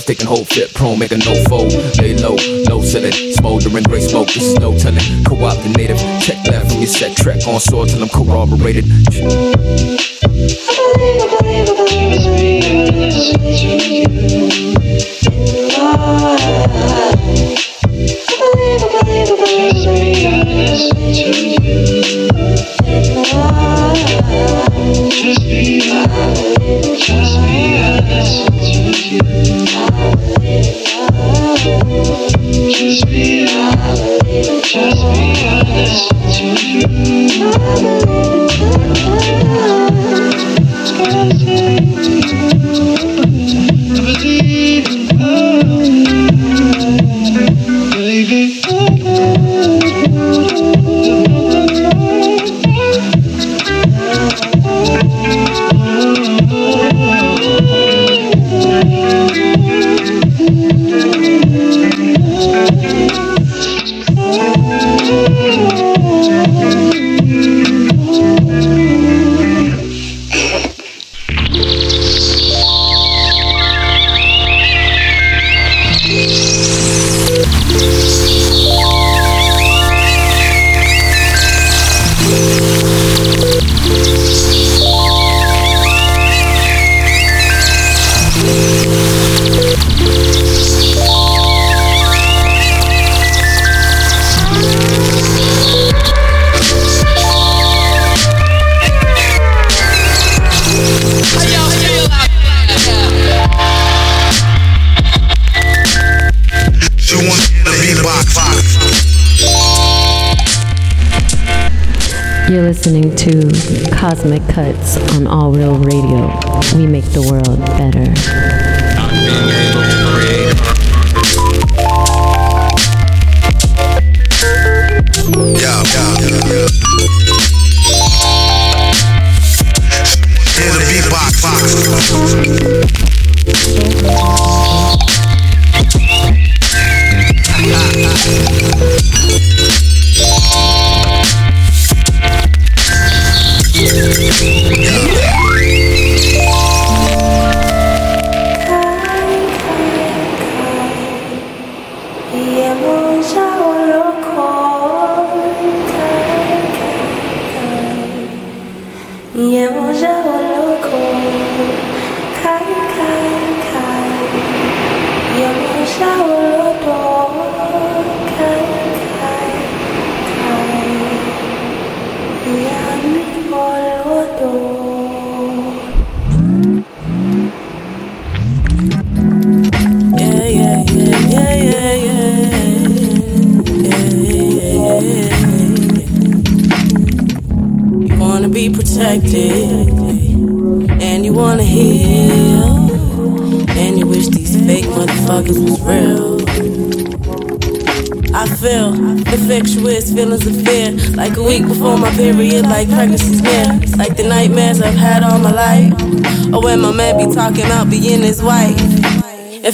Missteps, taking whole fit, prone, make a no fold. Lay low, low ceiling, smoldering gray smoke, this is no telling. Co op the native, check that from your set track on sword till I'm corroborated. You're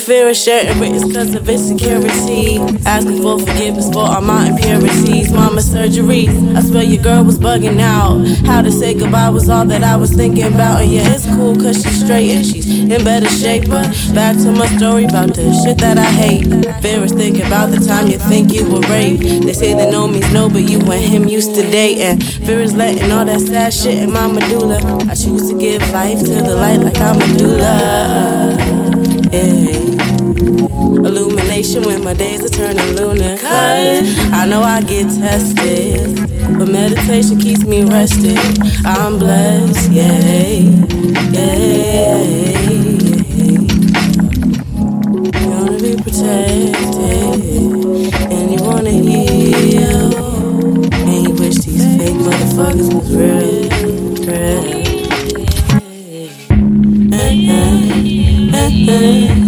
fear of sharing written cause of insecurity. Asking for forgiveness for all my impurities. Mama surgery. I swear your girl was bugging out. How to say goodbye was all that I was thinking about. And yeah, it's cool cause she's straight and she's in better shape. But back to my story about the shit that I hate. Fear is thinking about the time you think you were raped. They say that no means no, but you and him used to date. And fear is letting all that sad shit in my medulla. I choose to give life to the light like I'm a doula. Yeah. Illumination when my days are turning lunar. Cause I know I get tested, but meditation keeps me rested. I'm blessed, yeah, yeah. You wanna be protected, and you wanna heal, and you wish these fake motherfuckers was real, real. Yeah, yeah,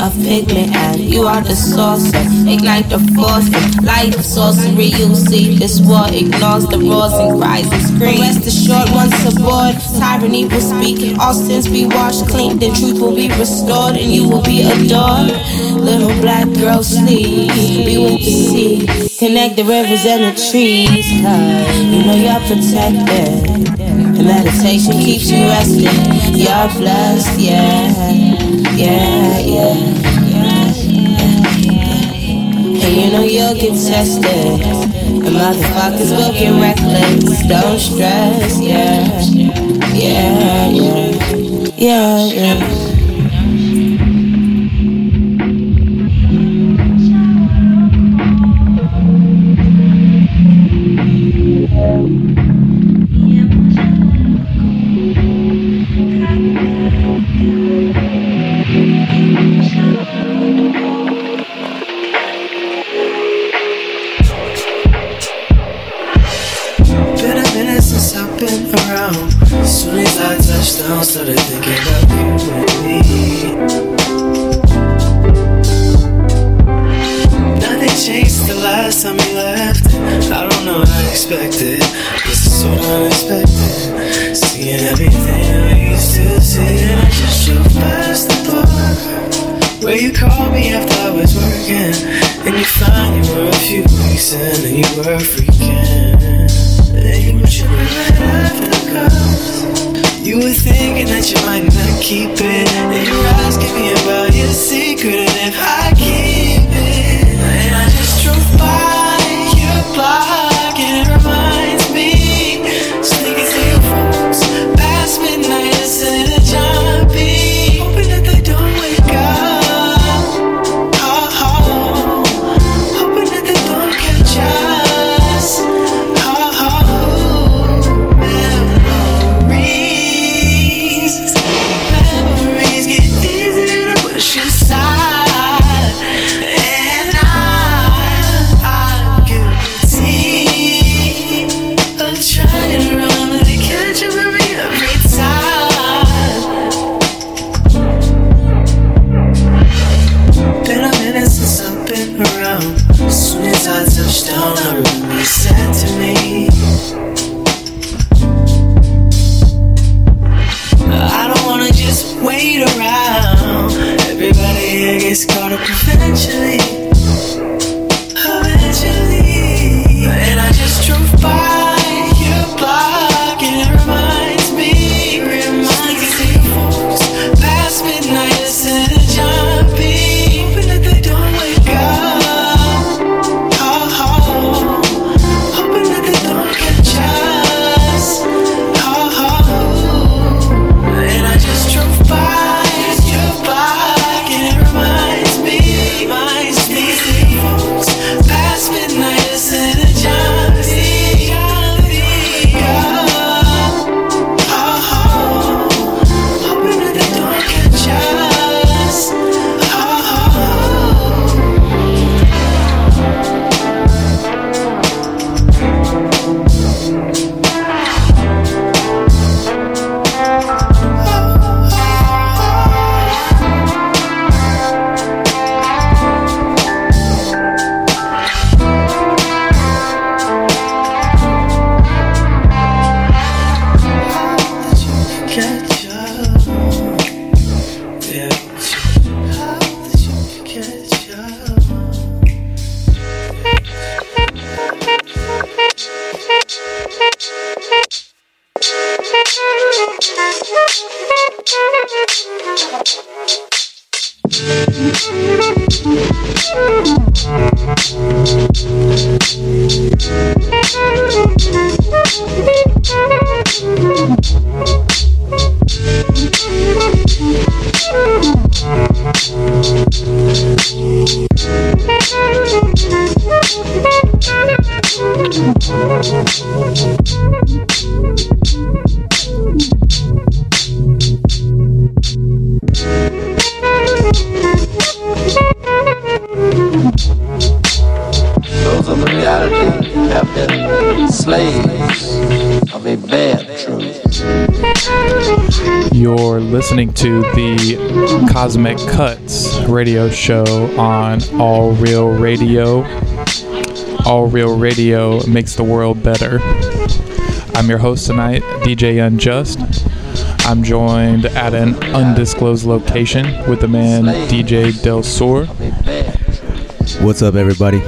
of pigment, and you are the source. Ignite the force, light the sorcery. You see this war ignores the roars and cries and screams. Rest assured, once aboard, tyranny will speak. All sins be washed clean, then truth will be restored, and you will be adored. Little black girl, sleep, be with the sea. Connect the rivers and the trees, cause you know you're protected. And meditation keeps you rested. You're blessed, yeah, yeah, yeah. Yeah, yeah. And you know you'll get tested. And motherfuckers will get reckless. Don't stress, yeah. Yeah, yeah. Yeah, yeah. around. As soon as I touched down, started thinking about you and me. Nothing changed the last time we left. I don't know what I expected. This is so unexpected. Seeing everything we used to see, and I just drove past the park. Where you called me after I was working, and you finally were a few weeks in, and you were freaking you were thinking that you might not keep it. And you're asking me about your secret, and if I keep listening to the Cosmic Cuts radio show on All Real Radio. All Real Radio makes the world better. I'm your host tonight, DJ Unjust. I'm joined at an undisclosed location with the man DJ Del Sur. What's up, everybody?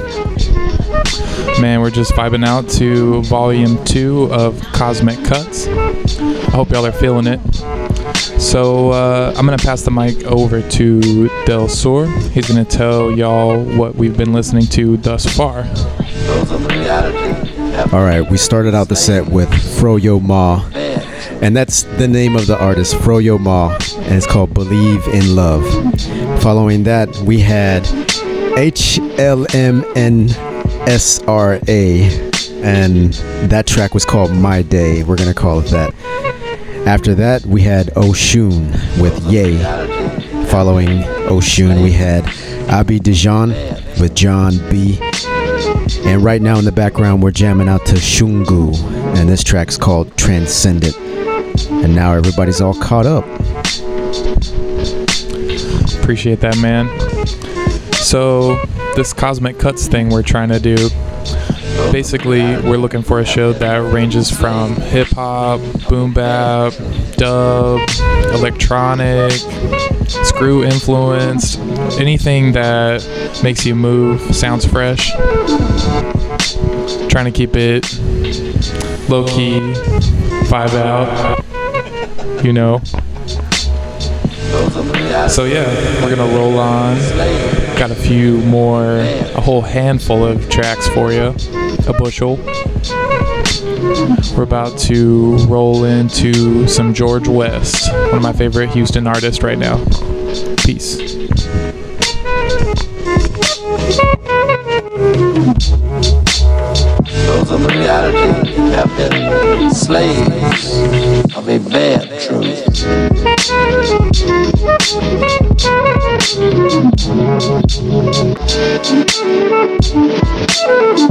Man, we're just vibing out to volume two of Cosmic Cuts. I hope y'all are feeling it. So uh, I'm gonna pass the mic over to Del Sur. He's gonna tell y'all what we've been listening to thus far. All right, we started out the set with Froyo Ma, and that's the name of the artist, Froyo Ma, and it's called Believe in Love. Following that, we had HLMNSRA, and that track was called My Day. We're gonna call it that. After that, we had Oshun with Yay. Following Oshun, we had Abi Dijon with John B. And right now in the background, we're jamming out to Shungu, and this track's called Transcendent. And now everybody's all caught up. Appreciate that, man. So, this Cosmic Cuts thing we're trying to do basically, we're looking for a show that ranges from hip hop, boom bap, dub, electronic, screw influenced, anything that makes you move, sounds fresh. Trying to keep it low key, vibe out, you know. So yeah, we're gonna roll on. Got a few more, a whole handful of tracks for you, a bushel. We're about to roll into some George West, one of my favorite Houston artists right now. Peace. Those of reality have been slaves of a bad truth.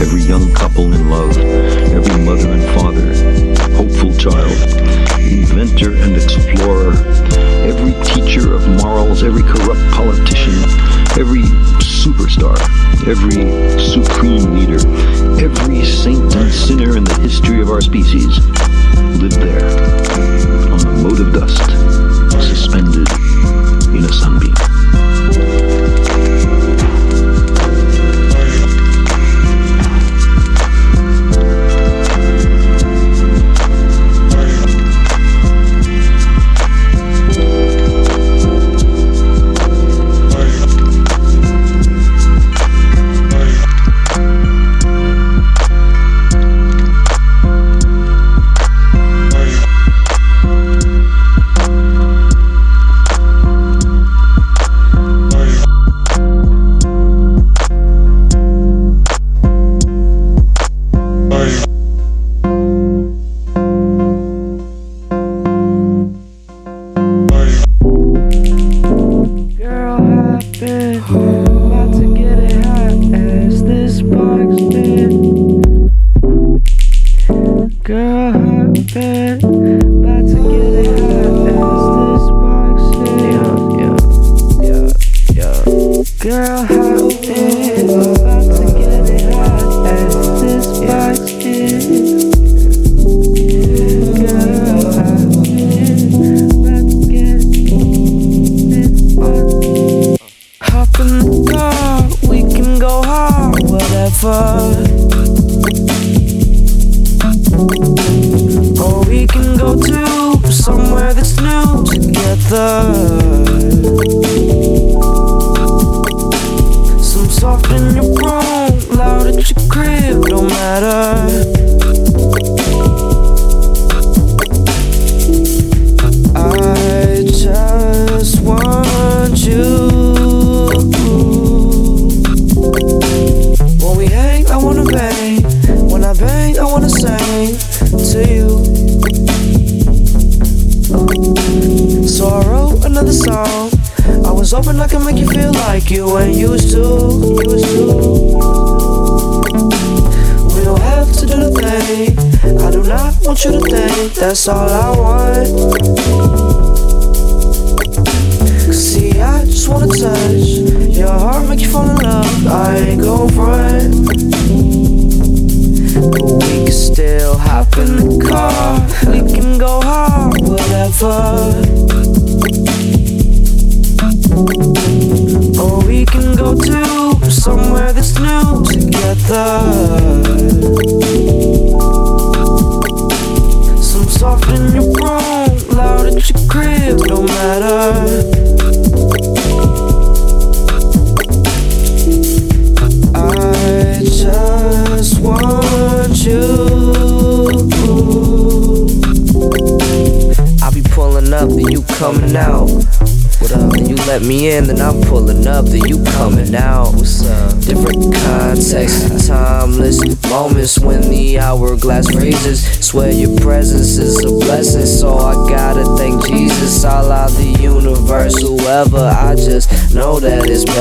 every young couple in love, every mother and father, hopeful child, inventor and explorer, every teacher of morals, every corrupt politician, every superstar, every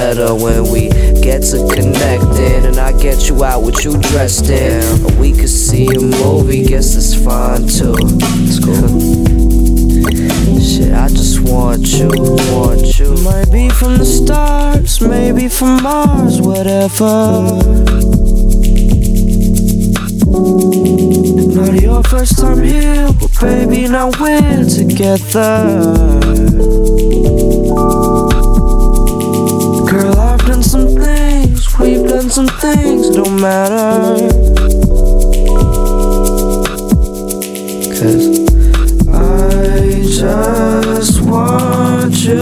better when we get to connecting. And I get you out what you dressed in. Or we could see a movie, guess it's fine too. It's cool. Shit, I just want you, want you. Might be from the stars, maybe from Mars, whatever. Not your first time here, but baby, now we're together. and some things don't matter. Cause I just want you.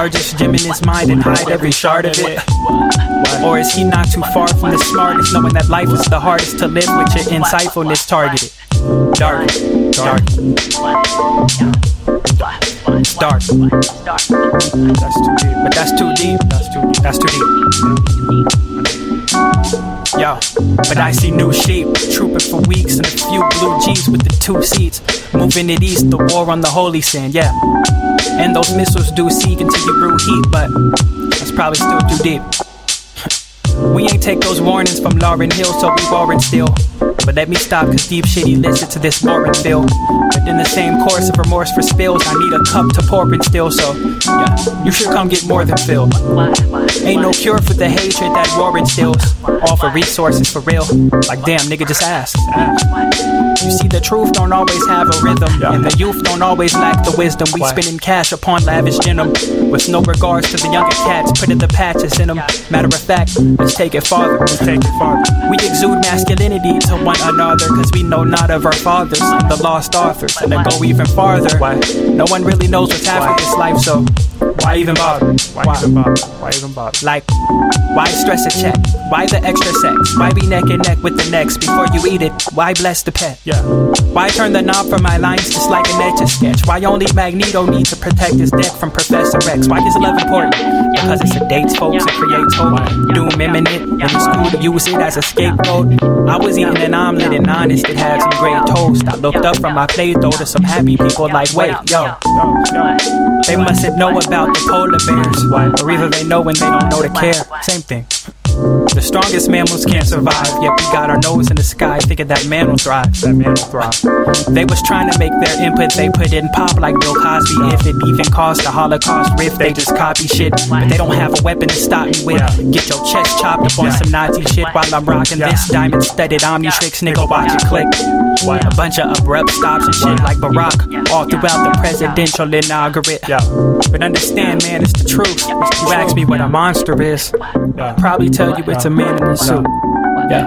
Largest gem in his mind and hide every shard of it? Or is he not too far from the smartest, knowing that life is the hardest to live with your insightfulness targeted? Dark, dark. It's dark. That's too deep. But that's too deep. That's too deep. That's too deep. Yo, but I see new sheep trooping for weeks and a few blue G's with the two seats. Moving it east, the war on the holy sand, yeah. And those missiles do seek until you brew heat, but that's probably still too deep. We ain't take those warnings from Lauryn Hill, so we warrant still. But let me stop, cause deep shit elicits to this boring feel. But in the same course of remorse for spills, I need a cup to pour in still, so yeah, you should come get more than filled. Ain't no cure for the hatred that war instills. For resources for real. Like damn, nigga, just ask. You see, the truth don't always have a rhythm, and the youth don't always lack the wisdom. We spending cash upon lavish denim, with no regards to the younger cats. Putting the patches in them. Matter of fact, let's take it farther. Let's take it farther. We exude masculinity to one another, cause we know not of our fathers, the lost authors, and to go even farther. No one really knows what's after this life, so why even bother? Why even bother? Why even bother? Like, why stress a check? Why the extra sex? Why be neck and neck with the next before you eat it? Why bless the pet? Yeah. Why turn the knob for my lines just like an etch a sketch? Why only Magneto need to protect his deck from Professor X? Why is love important? because it sedates folks and creates hope. Doom imminent, and it's cool to use it as a scapegoat. I was eating an omelet and honest, it had some great toast. I looked up from my plate though to some happy people like, wait, yo. They mustn't know about the polar bears, or either they know when they don't know to care. Same thing. The strongest mammals can't survive, yet we got our nose in the sky thinking that man will thrive. That man will thrive. They was trying to make their input they put it in pop like Bill Cosby. If it even caused a Holocaust riff, they just copy shit. But they don't have a weapon to stop me with. Get your chest chopped up on some Nazi shit while I'm rocking this diamond studded Omnitrix, nigga, watch it click. A bunch of abrupt stops and shit like Barack, all throughout the presidential inauguration. But understand, man, it's the truth. You ask me what a monster is, I'll probably tell you it's a man in a suit. Yeah.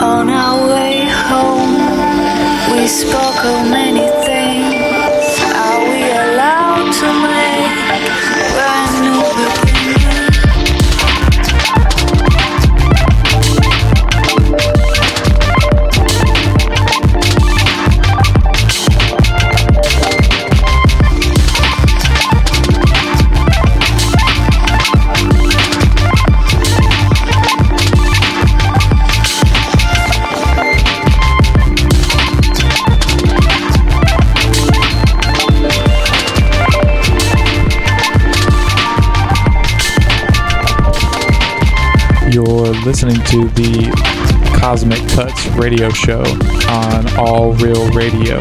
On our way home, we spoke of many things. Listening to the Cosmic Cuts radio show on All Real Radio.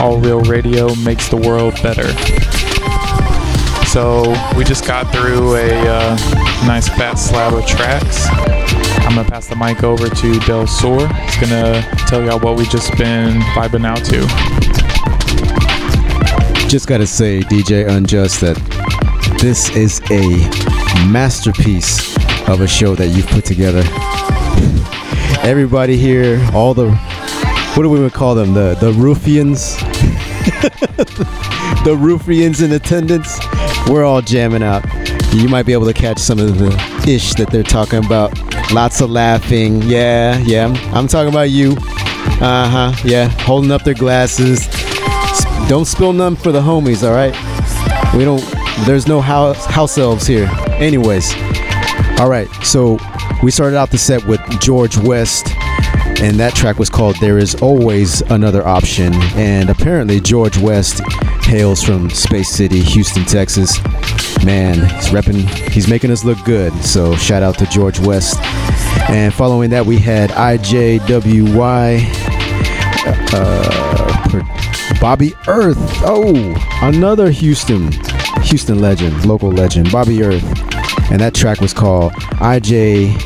All Real Radio makes the world better. So, we just got through a uh, nice fat slab of tracks. I'm gonna pass the mic over to Del Sor. He's gonna tell y'all what we just been vibing out to. Just gotta say, DJ Unjust, that this is a masterpiece of a show that you've put together. Everybody here, all the what do we would call them? The the ruffians, the ruffians in attendance. We're all jamming out. You might be able to catch some of the ish that they're talking about. Lots of laughing. Yeah, yeah. I'm talking about you. Uh huh. Yeah. Holding up their glasses. Don't spill none for the homies. All right. We don't. There's no house house elves here. Anyways. All right, so we started out the set with George West, and that track was called There Is Always Another Option. And apparently, George West hails from Space City, Houston, Texas. Man, he's repping, he's making us look good. So, shout out to George West. And following that, we had IJWY, uh, Bobby Earth. Oh, another Houston, Houston legend, local legend, Bobby Earth and that track was called IJWY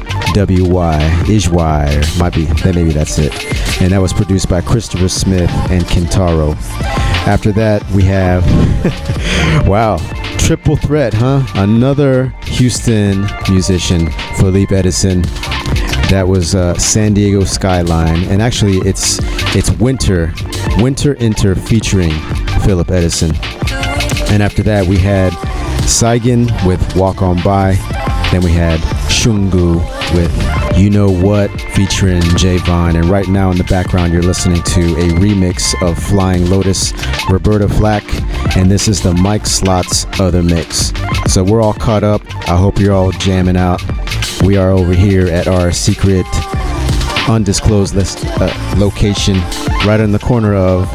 Ijwire. Might be that maybe that's it. And that was produced by Christopher Smith and Kintaro. After that, we have wow, triple threat, huh? Another Houston musician, Philippe Edison. That was uh, San Diego Skyline, and actually, it's it's Winter, Winter Inter featuring Philip Edison. And after that, we had Saigon with Walk On By. Then we had Shungu with You Know What featuring Javon. And right now in the background, you're listening to a remix of Flying Lotus, Roberta Flack. And this is the Mike Slott's other mix. So we're all caught up. I hope you're all jamming out. We are over here at our secret undisclosed list, uh, location right in the corner of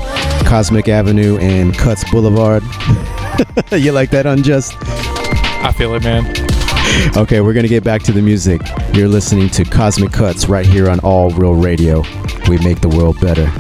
Cosmic Avenue and Cuts Boulevard. you like that unjust? I feel it, man. Okay, we're gonna get back to the music. You're listening to Cosmic Cuts right here on All Real Radio. We make the world better.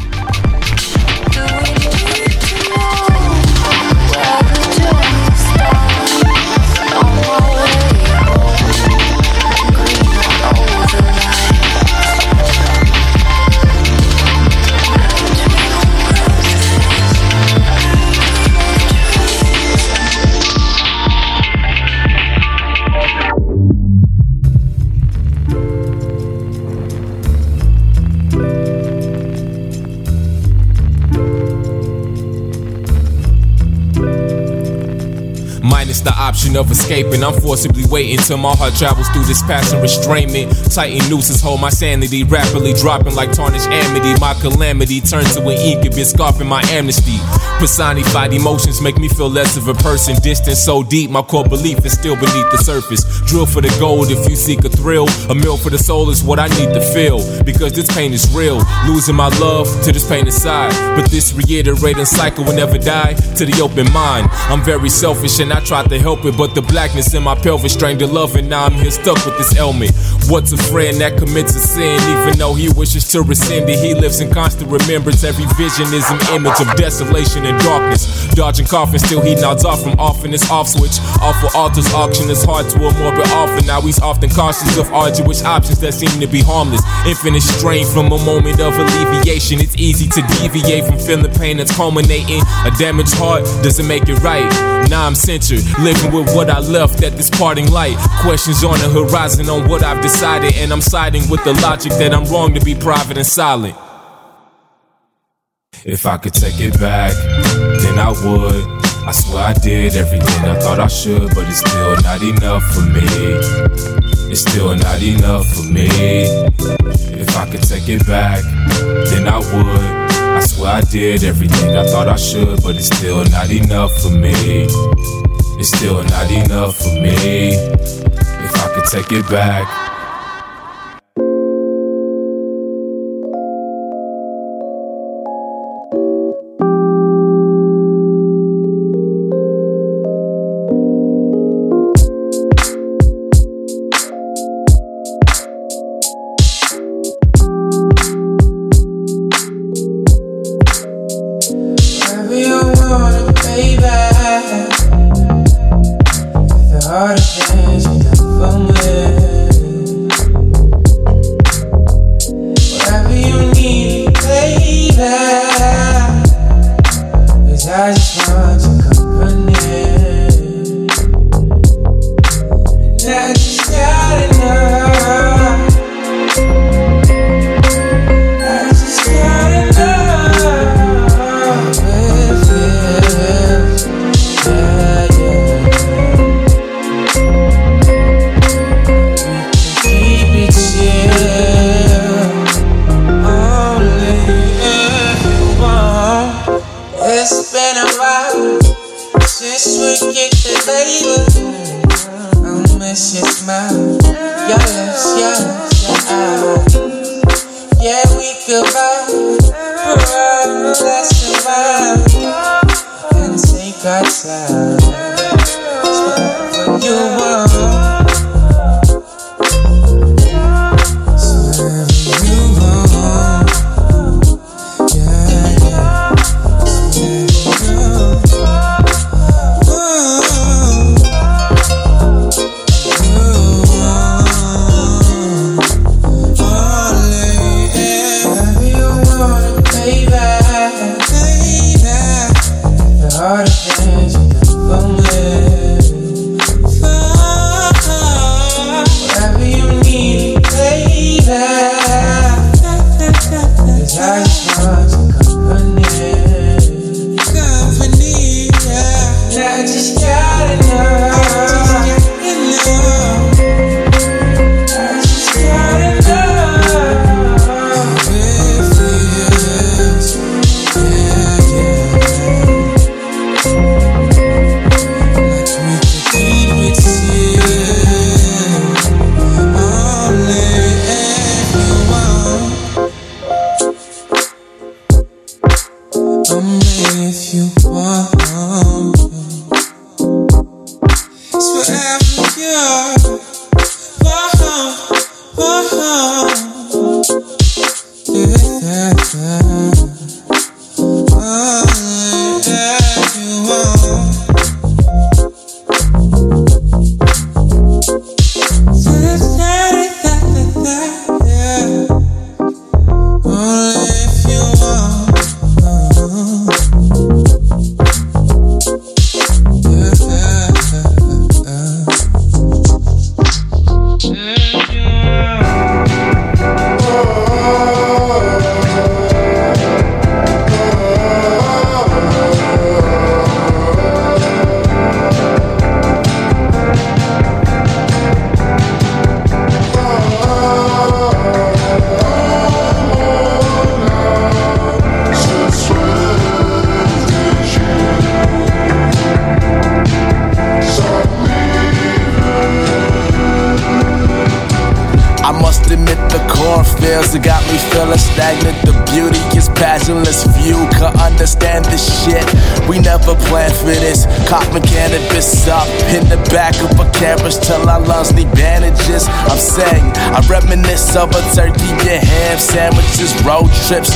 The option of escaping. I'm forcibly waiting till my heart travels through this passing restrainment. Tighten nooses hold my sanity, rapidly dropping like tarnished amity. My calamity turns to an incubus, scarfing my amnesty. Personified emotions make me feel less of a person. Distance so deep, my core belief is still beneath the surface. Drill for the gold if you seek a thrill. A meal for the soul is what I need to feel. Because this pain is real. Losing my love to this pain inside. But this reiterating cycle will never die to the open mind. I'm very selfish and I try to help it, but the blackness in my pelvis strained to love, and now I'm here stuck with this ailment. What's a friend that commits a sin, even though he wishes to rescind it? He lives in constant remembrance. Every vision is an image of desolation and darkness. Dodging coffins, still he nods off from off in his off switch. Awful altars auction his heart to a morbid offer. Now he's often cautious of arduous options that seem to be harmless. Infinite strain from a moment of alleviation. It's easy to deviate from feeling pain that's culminating. A damaged heart doesn't make it right. Now I'm centered, living with what I left at this parting light. Questions on the horizon on what I've decided, and I'm siding with the logic that I'm wrong to be private and silent. If I could take it back, then I would. I swear I did everything I thought I should, but it's still not enough for me. It's still not enough for me. If I could take it back, then I would. I swear I did everything I thought I should, but it's still not enough for me. It's still not enough for me. If I could take it back.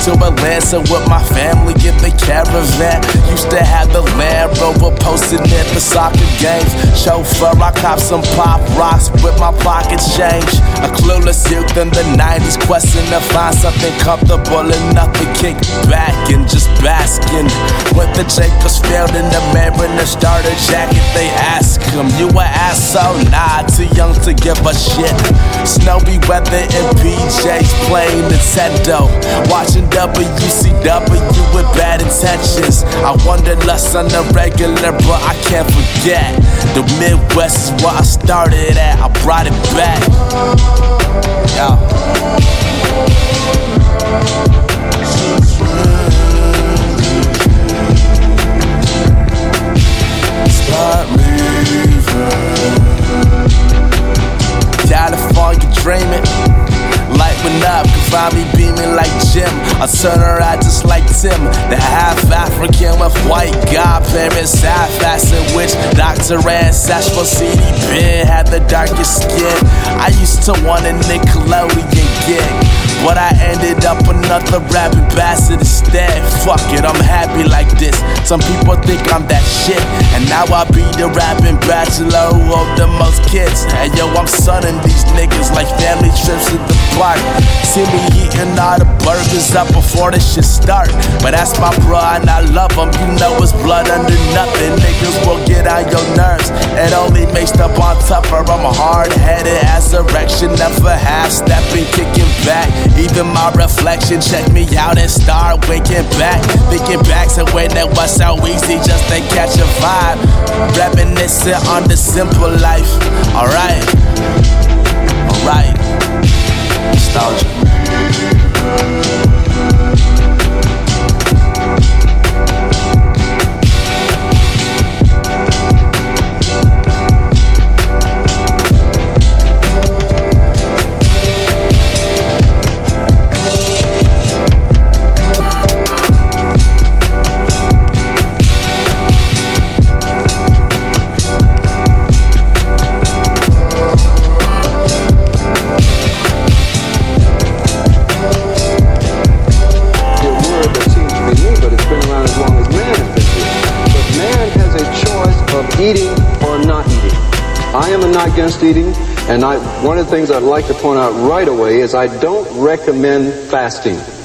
To Atlanta with my family in the caravan. Used to have the Land Rover posted in the soccer games. Chauffeur, I cop some pop rocks with my pocket change. A clueless youth in the 90s, questing to find something comfortable enough to kick back and just basking. With the Jacobs field in the in the starter jacket, they ask him, You a asshole? Nah, too young to give a Nintendo. Watching WCW with bad intentions. I wonder less on the regular, but I can't forget. The Midwest is where I started at. I brought it back. Start turn just like Tim. The half African with white godparents, half acid witch. Dr. Ancestral CD Ben had the darkest skin. I used to want a Nickelodeon gig. But I ended up another rap ambassador instead. Fuck it, I'm happy like this. Some people think I'm that shit. And now I be the rapping bachelor of the most kids. And yo, I'm sunning these niggas like family trips to the park. See me eating all the burgers up before this shit start. But that's my bro and I love him. You know it's blood under nothing. Niggas will get on your nerves. It only makes the bond tougher. I'm a hard headed as erection. Never half stepping, kicking back. Even my reflection, check me out and start waking back. Thinking back to when it was so easy just to catch a vibe. Reminiscing on the simple life. Alright, alright. Nostalgia. Not against eating, and I, one of the things I'd like to point out right away is I don't recommend fasting.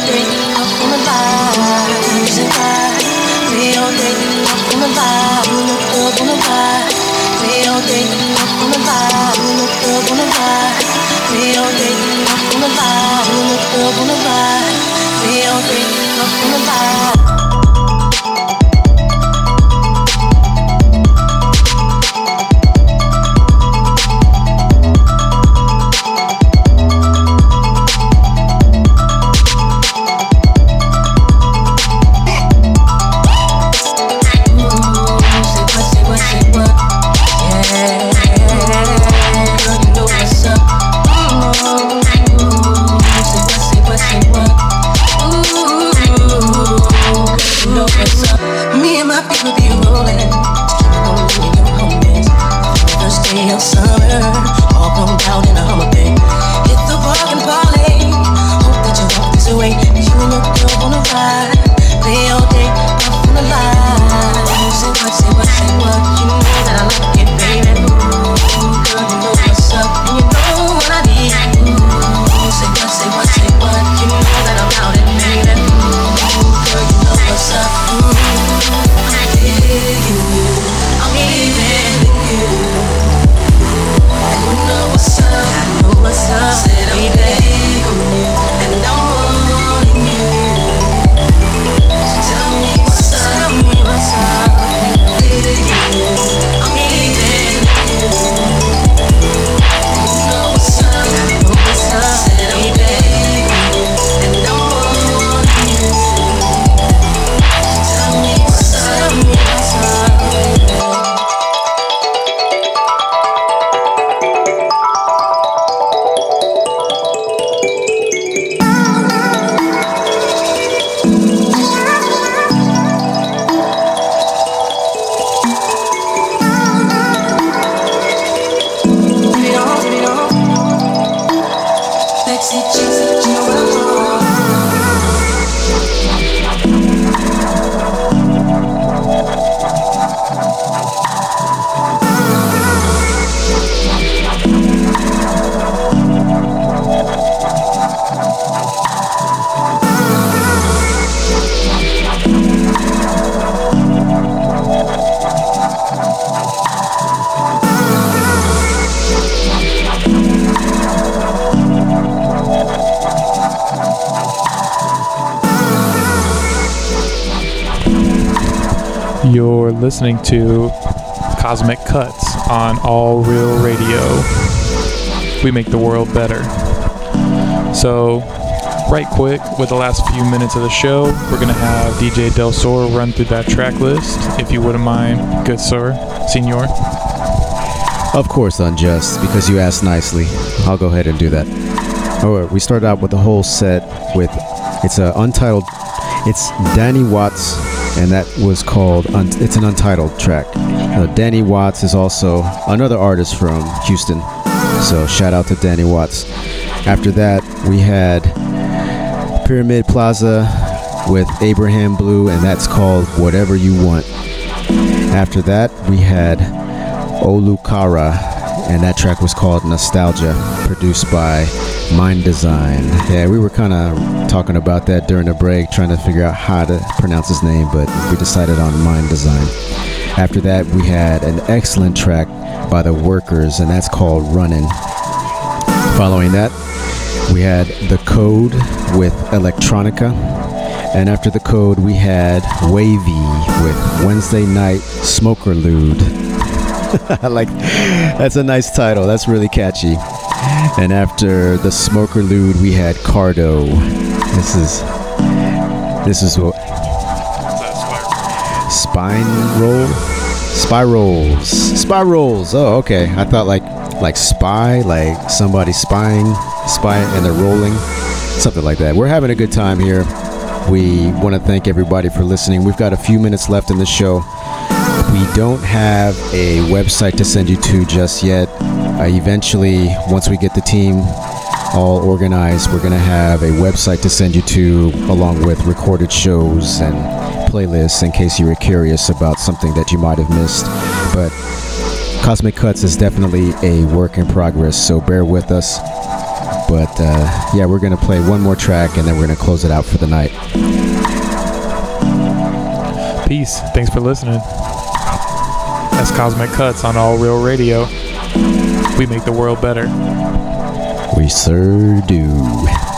Play all day, I wanna lie. Music listening to Cosmic Cuts on All Real Radio. We make the world better. So, right quick, with the last few minutes of the show, we're going to have DJ Del Sor run through that track list, if you wouldn't mind, good sir, senor. Of course, unjust, because you asked nicely. I'll go ahead and do that. Oh, we started out with the whole set with it's an untitled. It's Danny Watts, and that was called. It's an untitled track. Uh, Danny Watts is also another artist from Houston, so shout out to Danny Watts. After that, we had Pyramid Plaza with Abraham Blue, and that's called Whatever You Want. After that, we had Olukara, and that track was called Nostalgia, produced by Mind Design. Yeah, we were kind of talking about that during the break, trying to figure out how to pronounce his name, but we decided on Mind Design. After that, we had an excellent track by The Workers, and that's called Running. Following that, we had The Code with Electronica. And after The Code, we had Wavy with Wednesday Night Smoker Lewd. I like that's a nice title. That's really catchy. And after the Smoker Lewd, we had Cardo. This is this is what spine roll, spirals, spirals. Oh, okay. I thought like like spy, like somebody spying, spy, and they're rolling, something like that. We're having a good time here. We want to thank everybody for listening. We've got a few minutes left in the show. We don't have a website to send you to just yet. Uh, eventually, once we get the team all organized. We're going to have a website to send you to, along with recorded shows and playlists in case you were curious about something that you might have missed. But Cosmic Cuts is definitely a work in progress, so bear with us. But uh, yeah, we're going to play one more track and then we're going to close it out for the night. Peace. Thanks for listening. That's Cosmic Cuts on All Real Radio. We make the world better. We sure do.